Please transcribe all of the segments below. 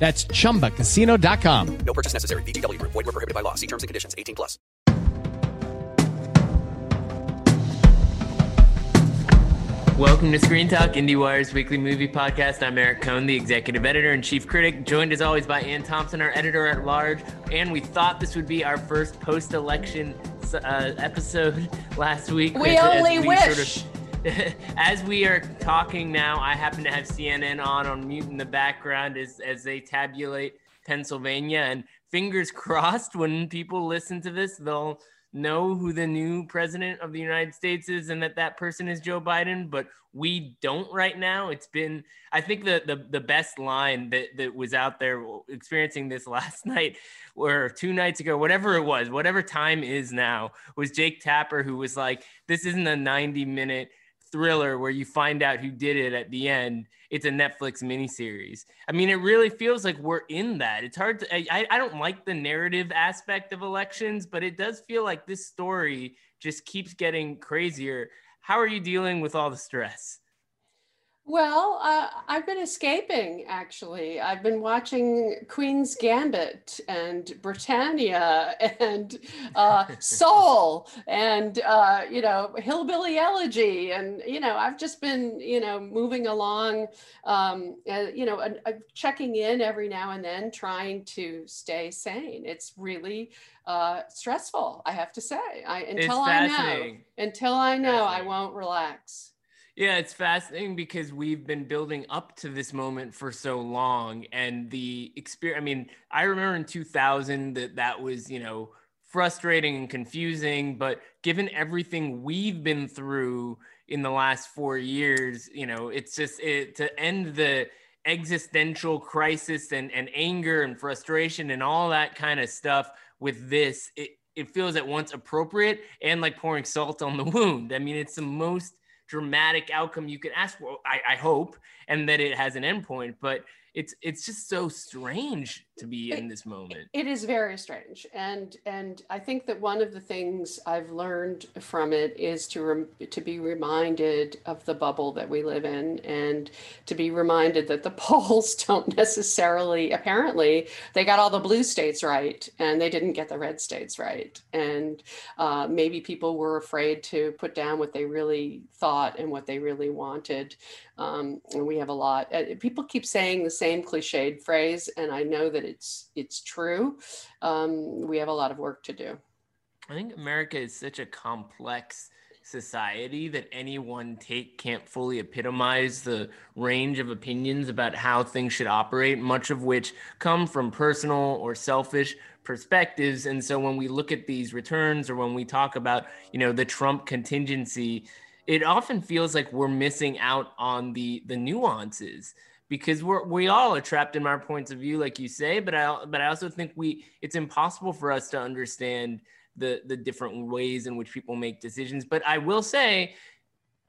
That's chumbacasino.com. No purchase necessary. VGW Group. Void were prohibited by law. See terms and conditions. 18 plus. Welcome to Screen Talk, IndieWire's weekly movie podcast. I'm Eric Kohn, the executive editor and chief critic, joined as always by Anne Thompson, our editor at large. And we thought this would be our first post-election uh, episode last week. We as- as only we wish. sort of- as we are talking now, I happen to have CNN on on mute in the background as as they tabulate Pennsylvania. And fingers crossed, when people listen to this, they'll know who the new president of the United States is and that that person is Joe Biden. But we don't right now. It's been, I think, the the, the best line that that was out there experiencing this last night or two nights ago, whatever it was, whatever time is now, was Jake Tapper who was like, "This isn't a 90 minute." Thriller where you find out who did it at the end. It's a Netflix miniseries. I mean, it really feels like we're in that. It's hard to, I, I don't like the narrative aspect of elections, but it does feel like this story just keeps getting crazier. How are you dealing with all the stress? Well, uh, I've been escaping actually. I've been watching Queen's Gambit and Britannia and uh, Soul and, uh, you know, Hillbilly Elegy. And, you know, I've just been, you know, moving along, um, uh, you know, and, uh, checking in every now and then, trying to stay sane. It's really uh, stressful, I have to say. I, until I know, until I know, I won't relax. Yeah, it's fascinating because we've been building up to this moment for so long, and the experience. I mean, I remember in 2000 that that was, you know, frustrating and confusing. But given everything we've been through in the last four years, you know, it's just it to end the existential crisis and, and anger and frustration and all that kind of stuff with this. It it feels at once appropriate and like pouring salt on the wound. I mean, it's the most dramatic outcome you could ask for. I, I hope, and that it has an endpoint. But it's it's just so strange to be in this moment. It is very strange, and and I think that one of the things I've learned from it is to rem- to be reminded of the bubble that we live in, and to be reminded that the polls don't necessarily. Apparently, they got all the blue states right, and they didn't get the red states right, and uh, maybe people were afraid to put down what they really thought and what they really wanted. Um, and we have a lot. Uh, people keep saying the same cliched phrase, and I know that it's it's true. Um, we have a lot of work to do. I think America is such a complex society that any one take can't fully epitomize the range of opinions about how things should operate, much of which come from personal or selfish perspectives. And so when we look at these returns or when we talk about, you know, the Trump contingency, it often feels like we're missing out on the the nuances because we're we all are trapped in our points of view like you say but i but i also think we it's impossible for us to understand the the different ways in which people make decisions. But i will say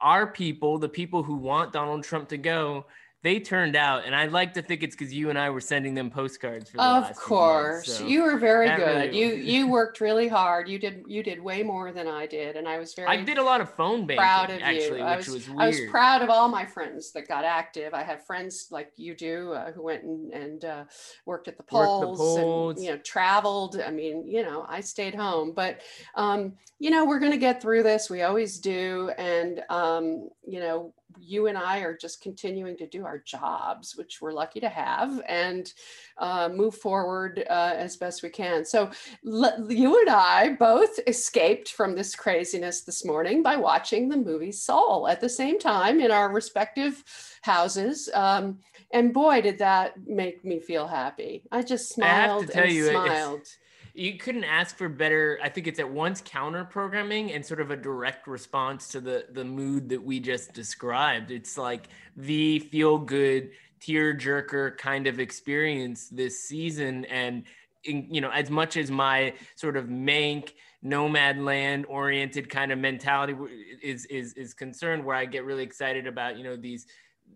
our people the people who want donald trump to go they turned out and i'd like to think it's because you and i were sending them postcards for the Of last few months, course, so you were very good. really- You you worked really hard. You did you did way more than I did, and I was very i did a lot of phone banking proud of actually you. I was, was, weird I was proud of all my friends that got active. I have friends like you do uh, who went and, and uh, worked at the Worked the polls, polls. and you know traveled. I mean, you know, I stayed home, but um, you know, we're going to get through this. We always do, and um, you know, you and I are just continuing to do our jobs, which we're lucky to have, and uh, move forward uh, as best we can. So, you and I both escaped from this craziness this morning by watching the movie Soul at the same time in our respective houses. Um, and boy, did that make me feel happy. I just I smiled tell and you, it- it's- smiled. You couldn't ask for better i think it's at once counter programming and sort of a direct response to the the mood that we just described. It's like the feel good tear jerker kind of experience this season. And in, you know, as much as my sort of mank Nomadland oriented kind of mentality is is is concerned, where I get really excited about you know these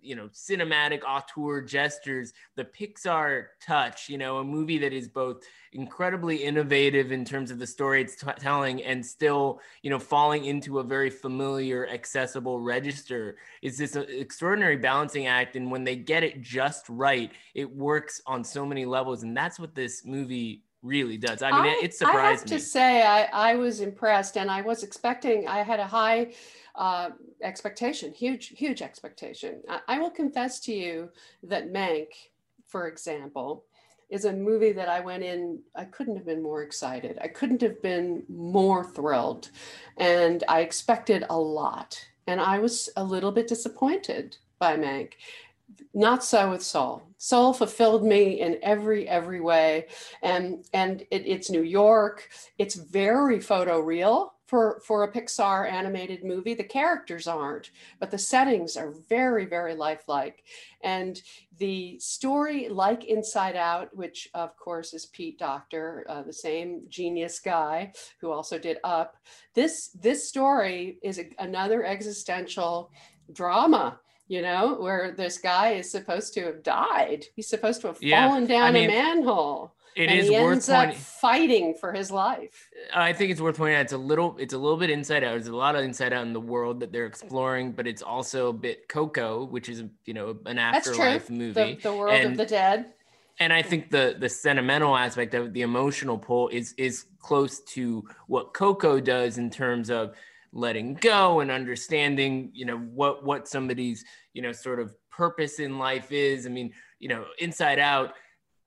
you know cinematic auteur gestures the pixar touch you know a movie that is both incredibly innovative in terms of the story it's t- telling and still you know falling into a very familiar accessible register. Is this uh, extraordinary balancing act and when they get it just right it works on so many levels and that's what this movie really does. I mean I, it, surprised I have me to say I, I was impressed and i was expecting i had a high uh, expectation, huge, huge expectation. I, I will confess to you that Mank, for example, is a movie that I went in, I couldn't have been more excited. I couldn't have been more thrilled. And I expected a lot. And I was a little bit disappointed by Mank. Not so with Soul. Soul fulfilled me in every every way, and and it, it's New York. It's very photo real for for a Pixar animated movie. The characters aren't, but the settings are very very lifelike, and the story, like Inside Out, which of course is Pete Docter, uh, the same genius guy who also did Up. This this story is a, another existential drama you know, where this guy is supposed to have died. He's supposed to have yeah, fallen down I mean, a manhole. It and is he ends up fighting for his life. I think it's worth pointing out. It's a little, it's a little bit inside out. There's a lot of inside out in the world that they're exploring, but it's also a bit Coco, which is you know an afterlife movie, the, the world and, of the dead. And I think the the sentimental aspect of it, the emotional pull is is close to what Coco does in terms of letting go and understanding, you know, what what somebody's you know sort of purpose in life is. I mean, you know, Inside Out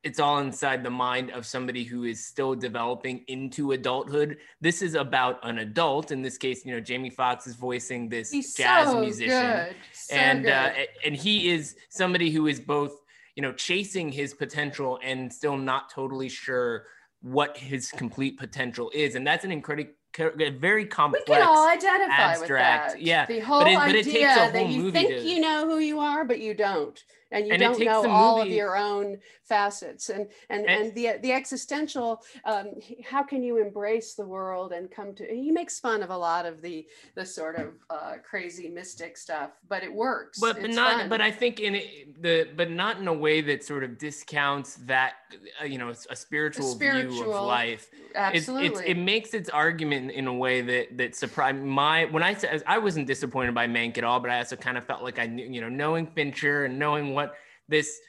it's all inside the mind of somebody who is still developing into adulthood. This is about an adult. In this case, you know, Jamie Foxx is voicing this He's jazz so musician, so and uh, and he is somebody who is both, you know, chasing his potential and still not totally sure what his complete potential is, and that's an incredible very complex. We can all identify abstract. with that. Yeah, the whole but it, idea but it takes a whole that you think to, you know who you are, but you don't, and you And don't know all of your own facets, and and And- and the the existential. Um, how can you embrace the world and come to? He makes fun of a lot of the the sort of uh, crazy mystic stuff, but it works. but but not fun. but i think in it, the but not in a way that sort of discounts that uh, you know a spiritual, view spiritual, of life absolutely. it's, it makes its argument in a way that that surprised my when i said i wasn't disappointed by mank at all but i also kind of felt like i knew you know knowing fincher and knowing what this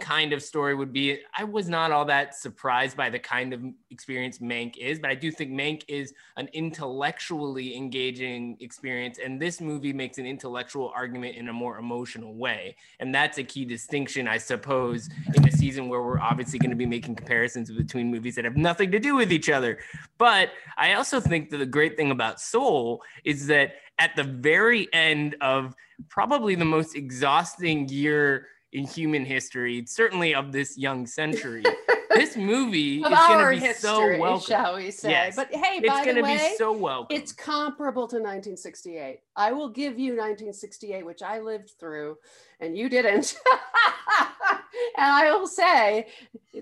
kind of story would be. I was not all that surprised by the kind of experience Mank is, but I do think Mank is an intellectually engaging experience. And this movie makes an intellectual argument in a more emotional way. And that's a key distinction, I suppose, in a season where we're obviously going to be making comparisons between movies that have nothing to do with each other. But I also think that the great thing about Soul is that at the very end of probably the most exhausting year in human history, certainly of this young century. this movie of is going to be history, so welcome. shall we say? Yes. But hey, It's going to be so welcome. It's comparable to 1968. I will give you 1968, which I lived through, and you didn't. and I will say,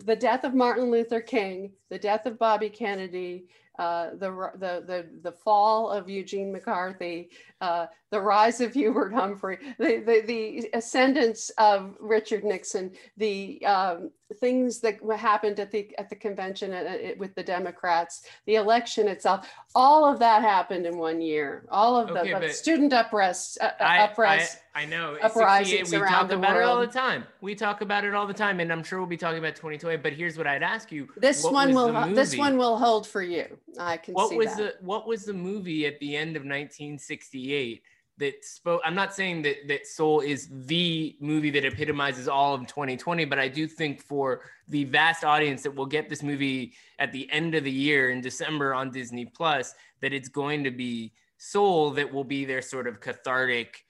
the death of Martin Luther King, the death of Bobby Kennedy, uh, the, the the the fall of Eugene McCarthy, uh, the rise of Hubert Humphrey, the, the the ascendance of Richard Nixon, the um, things that happened at the at the convention uh, uh, with the Democrats, the election itself, all of that happened in one year. All of Okay, the, student uprest, uh, I, uprest. I, I know. uprisings 68, we around talk about it all the time. We talk about it all the time, and I'm sure we'll be talking about 2020. But here's what I'd ask you: this one will this one will hold for you. I can What see was that. the What was the movie at the end of 1968 that spoke? I'm not saying that that Soul is the movie that epitomizes all of 2020, but I do think for the vast audience that will get this movie at the end of the year in December on Disney Plus, that it's going to be Soul that will be their sort of cathartic,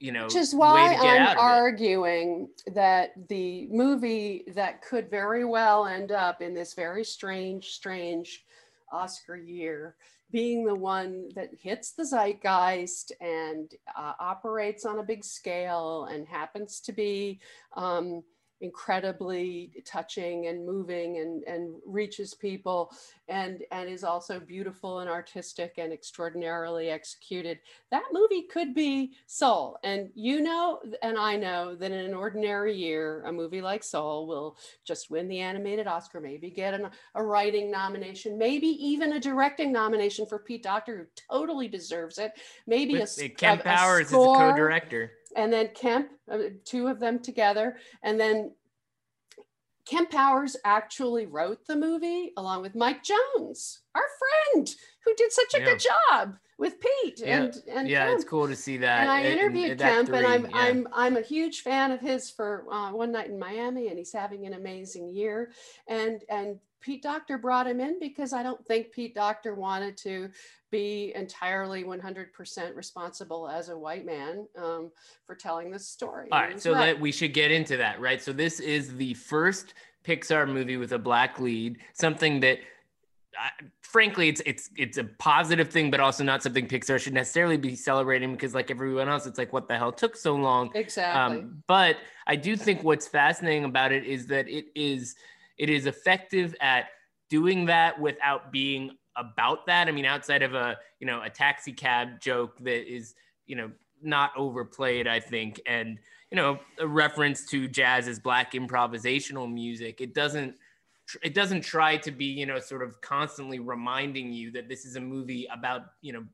you know, Which is why I'm arguing that the movie that could very well end up in this very strange, strange Oscar year being the one that hits the zeitgeist and uh, operates on a big scale and happens to be um, incredibly touching and moving and, and reaches people and, and is also beautiful and artistic and extraordinarily executed. That movie could be Soul. And you know, and I know that in an ordinary year, a movie like Soul will just win the animated Oscar, maybe get an, a writing nomination, maybe even a directing nomination for Pete Docter, who totally deserves it. Maybe With, a, Kemp a, Powers a is a co-director. And then Kemp, uh, two of them together, and then Kemp Powers actually wrote the movie along with Mike Jones, our friend, who did such a Yeah. good job with Pete Yeah. and and Yeah, Kemp. it's cool to see that. And I in- in interviewed that Kemp, and I'm yeah. I'm I'm a huge fan of his for uh, one night in Miami, and he's having an amazing year. And and Pete Docter brought him in because I don't think Pete Docter wanted to be entirely 100% responsible as a white man um, for telling this story. All right, so right. that we should get into that, right? So this is the first Pixar movie with a black lead, something that I, frankly it's it's it's a positive thing but also not something Pixar should necessarily be celebrating because like everyone else it's like what the hell took so long. exactly. Um, but I do think what's fascinating about it is that it is it is effective at doing that without being about that. I mean, outside of a you know a taxi cab joke that is you know not overplayed, I think, and you know a reference to jazz as black improvisational music. It doesn't it doesn't try to be you know sort of constantly reminding you that this is a movie about you know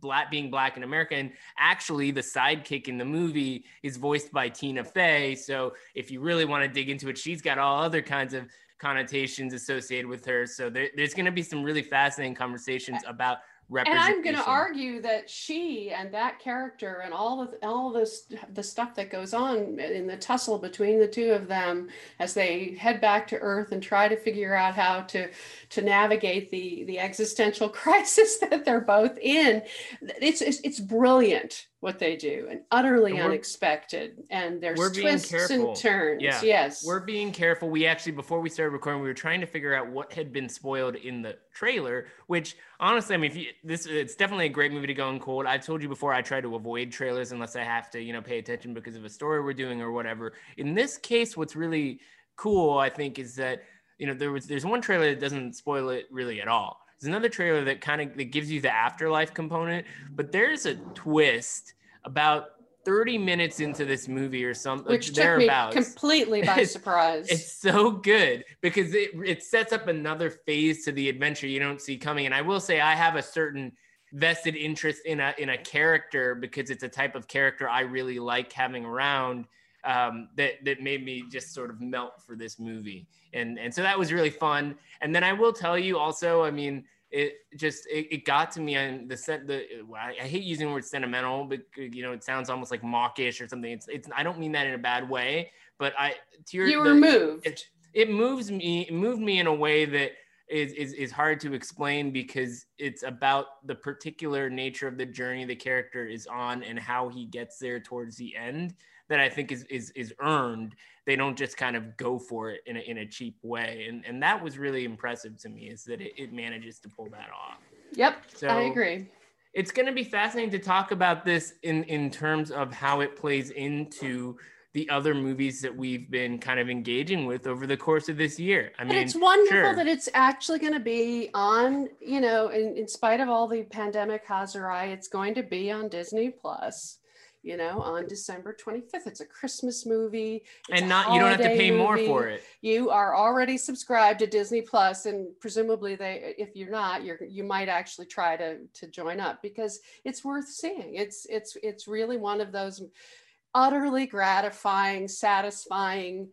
black being black in America. And actually the sidekick in the movie is voiced by Tina Fey. So if you really want to dig into it she's got all other kinds of connotations associated with her. So there, there's going to be some really fascinating conversations about and I'm going to argue that she and that character and all of all this the stuff that goes on in the tussle between the two of them as they head back to Earth and try to figure out how to to navigate the the existential crisis that they're both in. It's it's, it's brilliant what they do and utterly And unexpected. And there's twists and turns. Yeah. Yes. We're being careful. We actually, before we started recording, we were trying to figure out what had been spoiled in the trailer. Which, honestly, I mean, if you, this it's definitely a great movie to go in cold. I've told you before, I try to avoid trailers unless I have to, you know, pay attention because of a story we're doing or whatever. In this case, what's really cool, I think, is that you know there was there's one trailer that doesn't spoil it really at all. There's another trailer that kind of that gives you the afterlife component, but there's a twist about 30 minutes into this movie or something which took me completely by It's- surprise. It's so good because it, it sets up another phase to the adventure you don't see coming. And I will say I have a certain vested interest in a in a character because it's a type of character I really like having around um, that that made me just sort of melt for this movie. And and so that was really fun. And then I will tell you also, I mean, it just it, it got to me on the set the I, I hate using the word sentimental, but you know it sounds almost like mawkish or something. It's it's I don't mean that in a bad way, but I to your you were the- moved. it, it moves me it moved me in a way that is, is is hard to explain because it's about the particular nature of the journey the character is on and how he gets there towards the end that I think is is is earned. They don't just kind of go for it in a, in a cheap way, and and that was really impressive to me. Is that it, it manages to pull that off. Yep, So I agree. it's going to be fascinating to talk about this in in terms of how it plays into the other movies that we've been kind of engaging with over the course of this year. I mean, it's wonderful sure. that it's actually going to be on, you know, in, in spite of all the pandemic hazarai, it's going to be on Disney Plus, you know, on December 25th. It's a Christmas movie. and not you don't have to pay more for it. You are already subscribed to Disney Plus, and presumably they, if you're not, you're you might actually try to to join up because it's worth seeing. It's it's it's really one of those utterly gratifying, satisfying,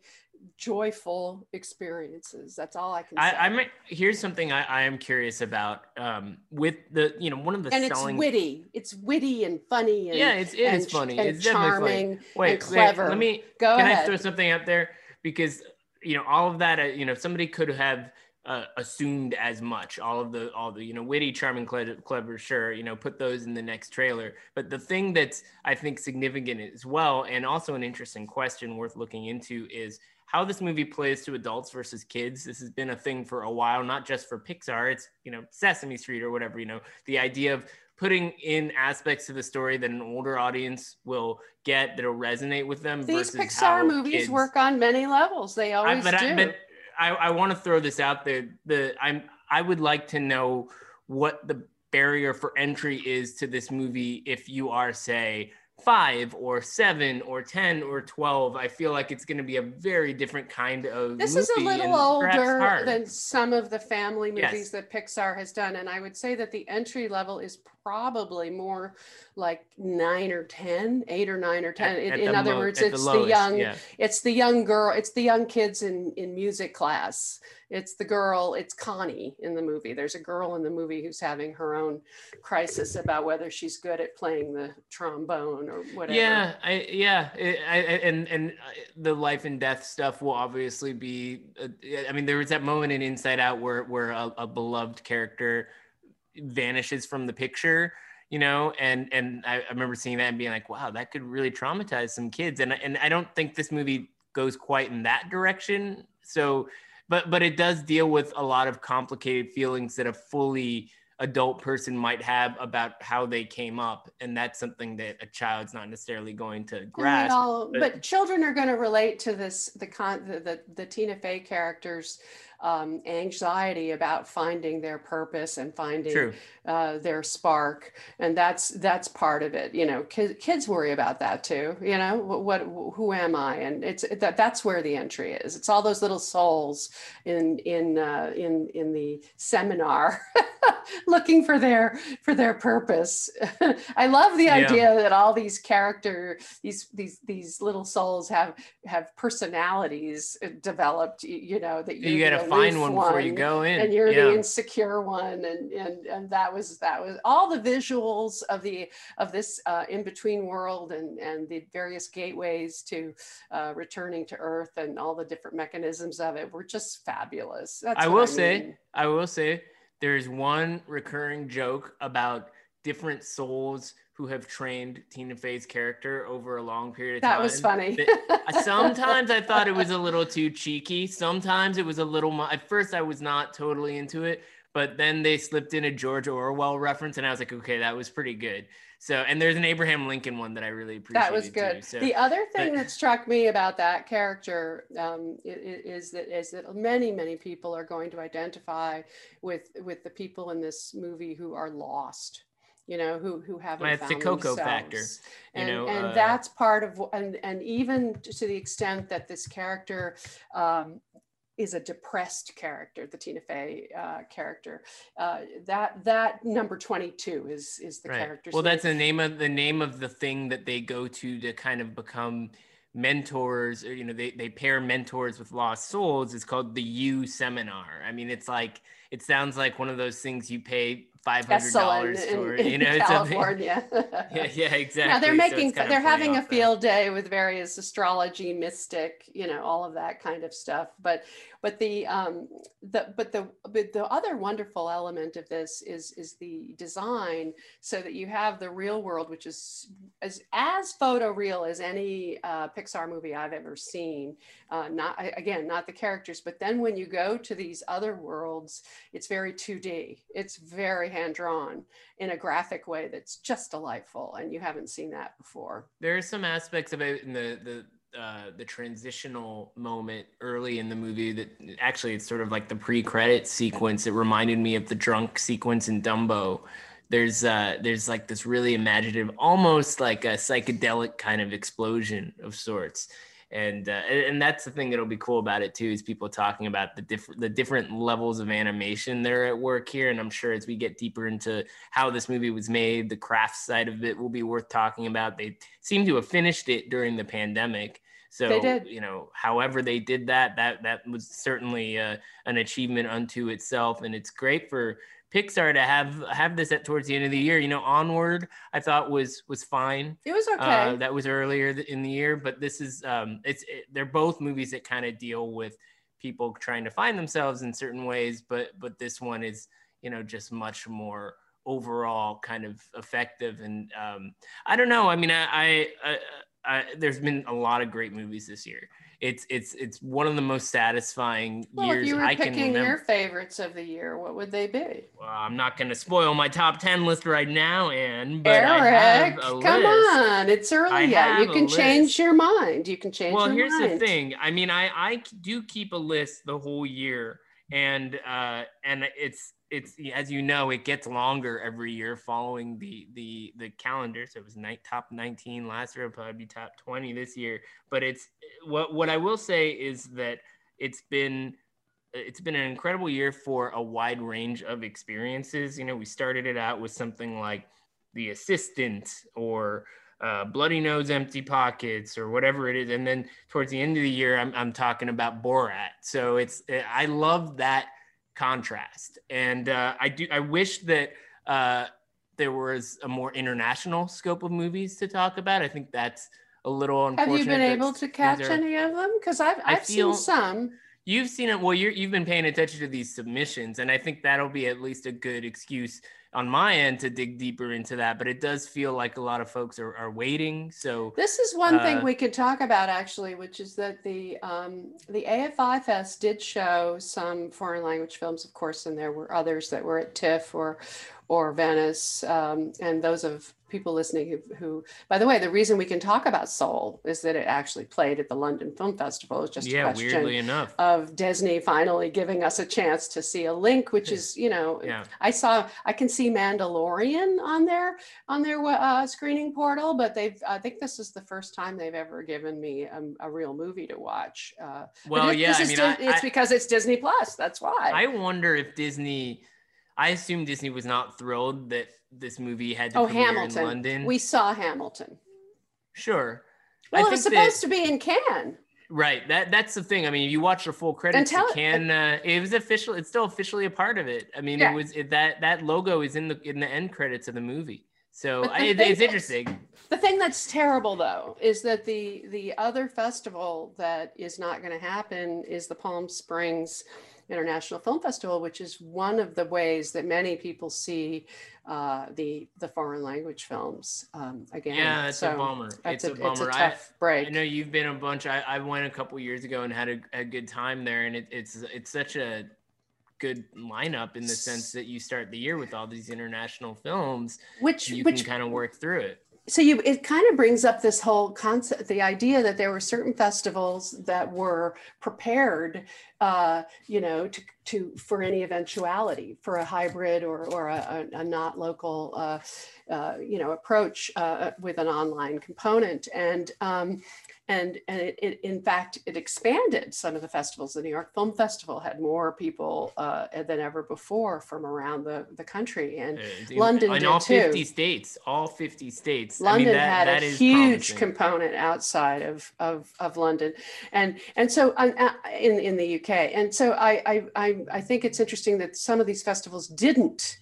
joyful experiences. That's all I can say. I, might, here's something I, I am curious about. Um, with the you know one of the and it's witty. It's witty and funny. And, yeah, it's it and, is funny. and it's definitely funny. charming Wait, and wait, clever. let me Go can I throw something out there because you know all of that uh, you know somebody could have uh, assumed as much all of the all the you know witty charming clever, clever sure you know put those in the next trailer but the thing that's i think significant as well and also an interesting question worth looking into is how this movie plays to adults versus kids this has been a thing for a while not just for pixar it's you know sesame street or whatever you know the idea of putting in aspects to the story that an older audience will get that'll resonate with them. These versus Pixar movies kids- work on many levels. They I, always but do. I, but I, I want to throw this out there. The I'm I would like to know what the barrier for entry is to this movie if you are say five or seven or ten or twelve. I feel like it's going to be a very different kind of. this is a little older than some of the family movies Yes. that Pixar has done. And I would say that the entry level is probably more like nine or ten, eight or nine or 10. At- In- at in other mo- words, at the it's the, young, yeah. it's the young girl, it's the young kids in, in music class. It's the girl, it's Connie in the movie. There's a girl in the movie who's having her own crisis about whether she's good at playing the trombone or whatever. Yeah, I yeah, I, I, and and uh, the life and death stuff will obviously be. Uh, I mean, there was that moment in Inside Out where where a, a beloved character vanishes from the picture, you know, and and I, I remember seeing that and being like, wow, that could really traumatize some kids, and and I don't think this movie goes quite in that direction. So, but but it does deal with a lot of complicated feelings that a fully adult person might have about how they came up and that's something that a child's not necessarily going to grasp all- but- but, children are going to relate to this the con the, the, the Tina Fey characters um, anxiety about finding their purpose and finding uh, their spark and that's that's part of it you know kids, kids worry about that too you know what, what who am i? And it's that that's where the entry is. It's all those little souls in in uh, in in the seminar looking for their for their purpose. I love the Yeah. idea that all these character these these these little souls have have personalities uh, developed you know that you you're got to find aloof one before you go in and you're yeah. the insecure one and and and that was that was all the visuals of the of this uh, in between world and and the various gateways to uh, returning to earth and all the different mechanisms of it were just fabulous That's I will say, mean. I will say, there's one recurring joke about different souls who have trained Tina Fey's character over a long period of time. that was funny sometimes I thought it was a little too cheeky. Sometimes it was a little. At first, I was not totally into it, but then they slipped in a George Orwell reference, and I was like, okay, that was pretty good. So, and there's an Abraham Lincoln one that I really appreciate. that was good. Too, so, the other thing that struck me about that character um, is that is that many many people are going to identify with with the people in this movie who are lost. You know, who who haven't Well, it's the found Coco factor, you and, know, and uh, that's part of and and even to the extent that this character um, is a depressed character, the Tina Fey uh, character. Uh, that that number twenty two is is the right. character's Well, that's the name of the name of the thing that they go to to kind of become mentors or you know they, they pair mentors with lost souls it's called the You Seminar i mean it's like it sounds like one of those things you pay $500 Esalen for in, you know California. yeah yeah exactly Now they're making of they're having a off that. field day with various astrology, mystic, you know, all of that kind of stuff. But but the um the but the but the other wonderful element of this is is the design so that you have the real world, which is as as photoreal as any uh, Pixar movie I've ever seen. Uh, not again, not the characters, but then when you go to these other worlds, it's very 2D. It's very hand drawn in a graphic way that's just delightful, and you haven't seen that before. there are some aspects of it in the the uh, the transitional moment early in the movie that actually it's sort of like the pre-credit sequence. It reminded me of the drunk sequence in Dumbo. There's uh, there's like this really imaginative, almost like a psychedelic kind of explosion of sorts. And, uh, and that's the thing that'll be cool about it too is people talking about the different the different levels of animation that are at work here. And I'm sure as we get deeper into how this movie was made the craft side of it will be worth talking about. They seem to have finished it during the pandemic. So you know however they did that that that was certainly uh, an achievement unto itself. And it's great for Pixar to have have this at towards the end of the year you know onward I thought was was fine It was okay. uh, that was earlier in the year, but this is um, it's it, they're both movies that kind of deal with people trying to find themselves in certain ways, but but this one is you know just much more overall kind of effective and um, I don't know. I mean, I, I, I uh, there's been a lot of great movies this year. It's it's it's one of the most satisfying Well, years if you were I can picking remember. your favorites of the year, what would they be? Well, I'm not going to spoil my top 10 list right now, Anne, but Eric, come list. on. It's early yet. You can change your mind. You can change Well, here's mind. the thing. I mean, I I do keep a list the whole year, and uh, and it's it's as you know, it gets longer every year following the the the calendar. So it was night top 19 last year, probably be top 20 this year. But it's what what I will say is that it's been it's been an incredible year for a wide range of experiences. You know, we started it out with something like The Assistant or uh, Bloody Nose, Empty Pockets, or whatever it is. And then towards the end of the year, I'm, I'm talking about Borat. So it's, I love that contrast. And uh, I do, I wish that uh, there was a more international scope of movies to talk about. I think that's a little unfortunate. Have you been able to catch are- any of them? Because I've, I've feel- seen some. You've seen it. Well, you're, you've been paying attention to these submissions, and I think that'll be at least a good excuse on my end to dig deeper into that. But it does feel like a lot of folks are, are waiting. So This is one Uh, thing we could talk about actually, which is that the um, the AFI Fest did show some foreign language films, of course, and there were others that were at TIFF or or Venice, um, and those of people listening who, who, by the way, the reason we can talk about Soul is that it actually played at the London Film Festival. It's just a yeah, question weirdly enough, of Disney finally giving us a chance to see a link, which is, you know, yeah. I saw I can see Mandalorian on their on their uh, screening portal, but they've I think this is the first time they've ever given me a, a real movie to watch. Uh, Well, it- yeah. I mean, Dis- I, it's because it's Disney Plus. That's why. I wonder if Disney. I assume Disney was not thrilled that this movie had to oh, premiere Hamilton. in London. We saw Hamilton. sure. Well, I it was supposed that- to be in Cannes. Right. That that's the thing. I mean, if you watch the full credits, tell- you can. Uh, it was official. It's still officially a part of it. I mean, Yeah. it was it, that that logo is in the in the end credits of the movie. So I, it, it's interesting. The thing that's terrible though is that the the other festival that is not going to happen is the Palm Springs International Film Festival, which is one of the ways that many people see uh, the the foreign language films um, again. Yeah, it's a bummer. It's a, a it's a bummer. I, break. I know you've been a bunch. I, I went a couple years ago and had a, a good time there, and it, it's it's such a good lineup in the sense that you start the year with all these international films. which You which can kind of work through it. So you it kind of brings up this whole concept the idea that there were certain festivals that were prepared uh, you know to, to for any eventuality for a hybrid or, or a, a, not local uh, uh, you know approach uh, with an online component. And um, and and it, it in fact it expanded some of the festivals the new york film festival had more people uh, than ever before from around the, the country and Uh, London in did all too. 50 states, all 50 states. I London mean, that, had that a huge promising. component outside of, of, of London, and and so um, uh, in in the UK, and so I, I I I think it's interesting that some of these festivals didn't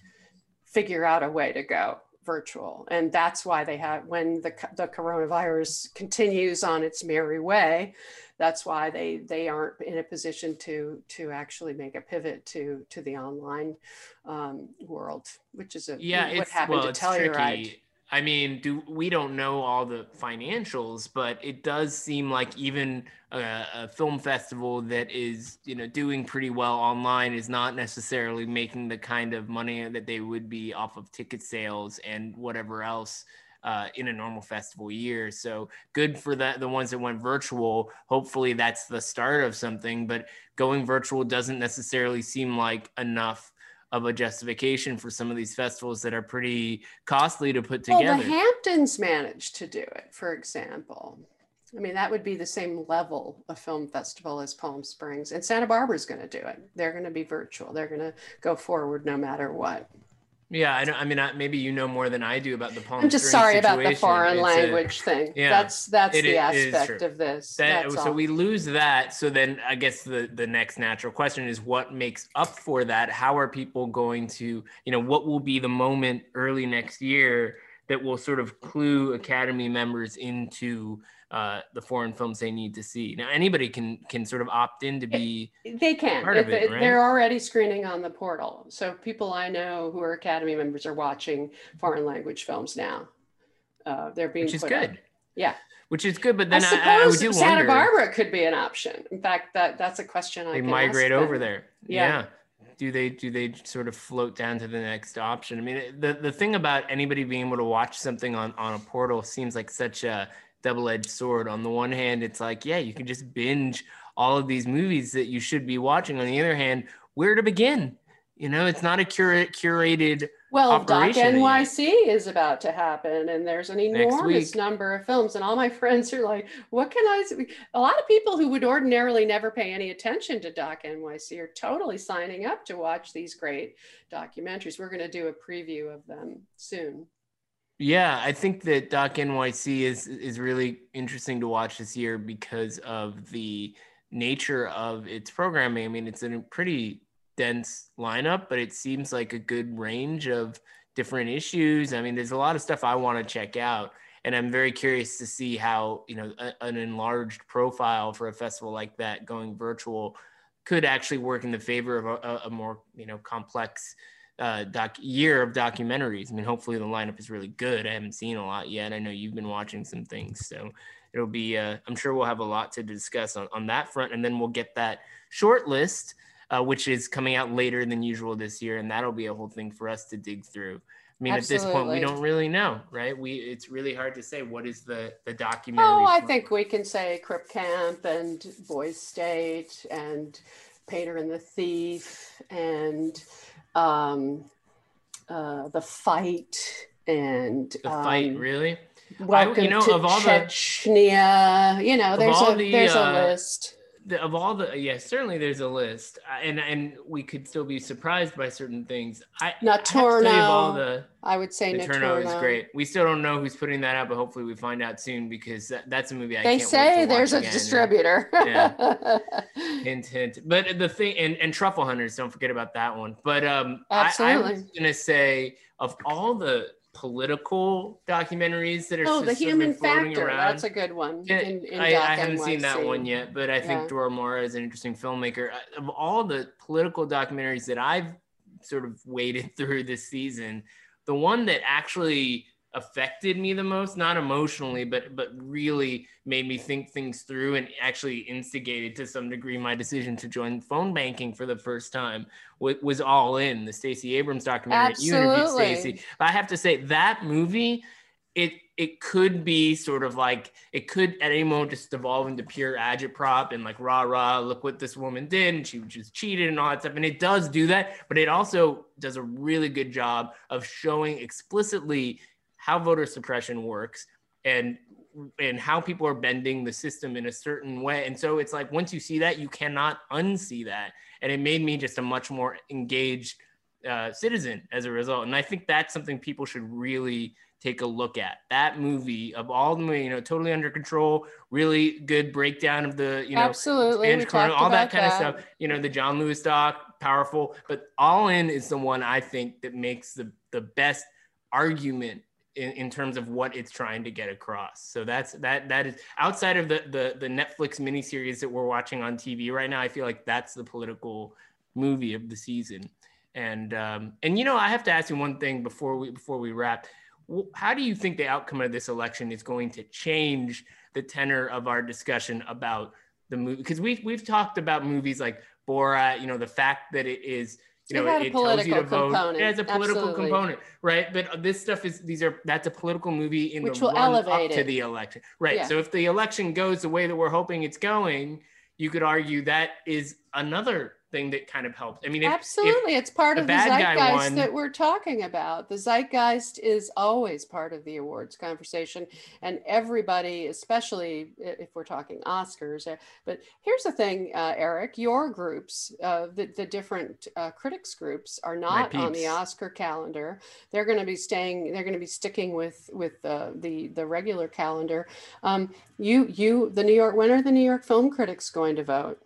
figure out a way to go virtual, and that's why they have when the the coronavirus continues on its merry way, that's why they they aren't in a position to to actually make a pivot to to the online um, world, which is a yeah what happened well to it's Telluride. tricky i mean do we don't know all the financials but it does seem like even a, a film festival that is you know doing pretty well online is not necessarily making the kind of money that they would be off of ticket sales and whatever else uh, in a normal festival year. So good for the the ones that went virtual. Hopefully that's the start of something. But going virtual doesn't necessarily seem like enough of a justification for some of these festivals that are pretty costly to put together. Well, the Hamptons managed to do it, for example. I mean, that would be the same level of film festival as Palm Springs, and Santa Barbara's going to do it. They're going to be virtual. They're going to go forward no matter what. Yeah, I don't. I mean, I, maybe you know more than I do about the Palm. I'm just sorry about the foreign It's a- language thing. yeah, that's that's it the it aspect true. of this. That, That's so all. we lose that. So then I guess the, the next natural question is what makes up for that? How are people going to, you know, what will be the moment early next year that will sort of clue Academy members into uh, the foreign films they need to see? Now, anybody can can sort of opt in to be. They can. part of If it, they- right? They're already screening on the portal. So people I know who are Academy members are watching foreign language films now. Uh, they're being Which is up. good. Yeah. which is good. But then I I, I, suppose do Santa wonder Barbara could be an option. In fact, that that's a question I they migrate over there. Yeah. Yeah. Do they do they sort of float down to the next option? I mean, the the thing about anybody being able to watch something on on a portal seems like such a double-edged sword. On the one hand, it's like, yeah, you can just binge all of these movies that you should be watching. On the other hand, where to begin? You know, it's not a curate curated Well, Doc operation yet. NYC is about to happen, and there's an enormous number of films. And all my friends are like, "What can I?" See? A lot of people who would ordinarily never pay any attention to Doc NYC are totally signing up to watch these great documentaries. We're going to do a preview of them soon. Yeah, I think that Doc NYC is is really interesting to watch this year because of the nature of its programming. I mean, it's a pretty dense lineup, but it seems like a good range of different issues. I mean, there's a lot of stuff I want to check out, and I'm very curious to see how you know a, an enlarged profile for a festival like that going virtual could actually work in the favor of a- a more you know complex uh, doc year of documentaries. I mean, hopefully the lineup is really good. I haven't seen a lot yet. I know you've been watching some things, so it'll be. Uh, I'm sure we'll have a lot to discuss on, on that front, and then we'll get that short list, uh, which is coming out later than usual this year, and that'll be a whole thing for us to dig through. I mean, at this point, we don't really know, right? We it's really hard to say what is the the documentary. Oh, I think we can say Crip Camp and Boys State and Painter and the Thief and um, uh, the fight and the fight um, really. Welcome you know, to of all the- Chechnya. You know, there's a the, there's uh, a list. The, of all the yeah certainly there's a list Uh, and and we could still be surprised by certain things. I I have to of all the I would say Notturno is great. We still don't know who's putting that out but hopefully we find out soon because that, that's a movie i They say there's a again. distributor. hint hint. But the thing and, and truffle hunters don't forget about that one. But um I, I Absolutely. was gonna say of all the political documentaries that are oh, the sort of human floating factor. around, That's a good one. in, eh, in I, I haven't seen that one yet, but I think Yeah. Dror Moreh is an interesting filmmaker. Of all the political documentaries that I've sort of waded through this season, the one that actually affected me the most, not emotionally, but but really made me think things through and actually instigated to some degree my decision to join phone banking for the first time wa- was all in the Stacey Abrams documentary. You interviewed Absolutely. Stacey. I have to say that movie it it could be sort of like it could at any moment just devolve into pure agitprop and like rah rah look what this woman did and she just cheated and all that stuff and it does do that but it also does a really good job of showing explicitly how voter suppression works and and how people are bending the system in a certain way. And so it's like once you see that you cannot unsee that. And it made me just a much more engaged uh, citizen as a result. And i think that's something people should really take a look at. That movie of all the you know totally under control really good breakdown of the you know Absolutely. Spanish talked all that kind of stuff you know the john lewis doc powerful. But all in is the one i think that makes the the best argument in, in terms of what it's trying to get across. So that's that that is outside of the the the netflix miniseries that we're watching on tv right now i feel like that's the political movie of the season. And um and you know i have to ask you one thing before we before we wrap. How do you think the outcome of this election is going to change the tenor of our discussion about the movie because we've we've talked about movies like Borat, you know, the fact that it is, you It know, had a it, tells you to political vote. component, It has a political absolutely. component, right? But uh, this stuff is these are that's a political movie in Which the will run up elevate to the election, right? Yeah. So if the election goes the way that we're hoping it's going, you could argue that is another thing that kind of helps. I mean, if, if Absolutely. it's part the of the zeitgeist won- that we're talking about. The zeitgeist is always part of the awards conversation. And everybody, especially if we're talking Oscars. uh, But here's the thing, uh, Eric your groups, uh, the, the different uh, critics groups, are not on the. Oscar calendar. They're going to be staying, they're going to be sticking with, with uh, the, the regular calendar. Um, you, you, the New York, when are the New York Film Critics going to vote?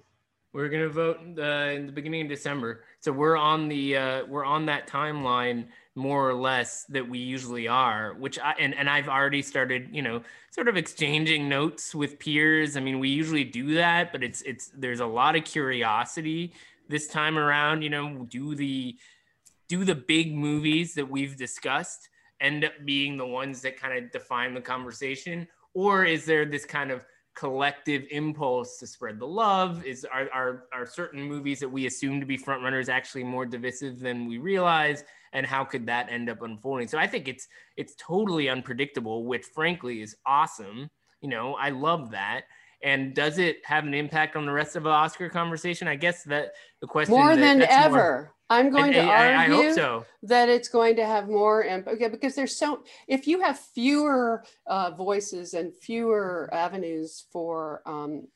We're gonna vote uh, in the beginning of December, so we're on the uh, we're on that timeline more or less that we usually are. Which I and and I've already started, you know, sort of exchanging notes with peers. I mean, we usually do that, but it's it's there's a lot of curiosity this time around. You know, do the do the big movies that we've discussed end up being the ones that kind of define the conversation or is there this kind of collective impulse to spread the love? Is are are, are certain movies that we assume to be front runners actually more divisive than we realize? And how could that end up unfolding? So I think it's it's totally unpredictable, which frankly is awesome. You know, I love that. And does it have an impact on the rest of the Oscar conversation? I guess that the question more that, than that's more- ever. I'm going to I, I- I argue hope so. that it's going to have more impact okay, because there's so if you have fewer uh, voices and fewer avenues for um,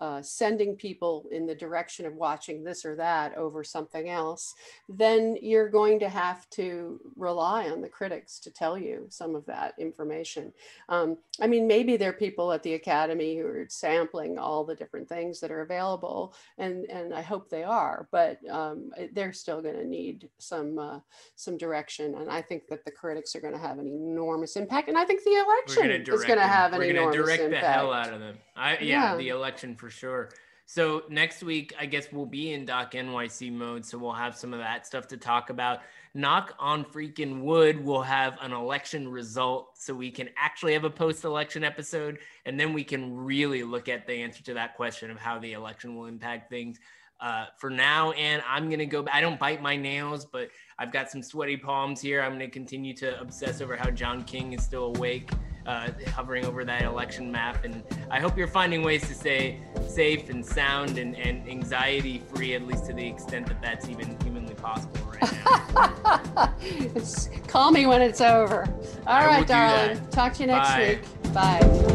uh, sending people in the direction of watching this or that over something else, then you're going to have to rely on the critics to tell you some of that information. Um, I mean, maybe there are people at the Academy who are sampling all the different things that are available, and and I hope they are, but um, they're still going to need some uh, some direction, and I think that the critics are going to have an enormous impact, and I think the election is going to have an We're gonna enormous direct impact. the hell out of them. I yeah, Yeah. the election for sure. So next week, I guess we'll be in Doc NYC mode, so we'll have some of that stuff to talk about. Knock on freaking wood, we'll have an election result, so we can actually have a post-election episode, and then we can really look at the answer to that question of how the election will impact things. Uh, for now, and I'm gonna go. I don't bite my nails, but I've got some sweaty palms here. I'm gonna continue to obsess over how John King is still awake, uh, hovering over that election map. And I hope you're finding ways to stay safe and sound and, and anxiety free, at least to the extent that that's even humanly possible right now. It's- call me when it's over. All I right, darling. Talk to you next Bye. week. Bye.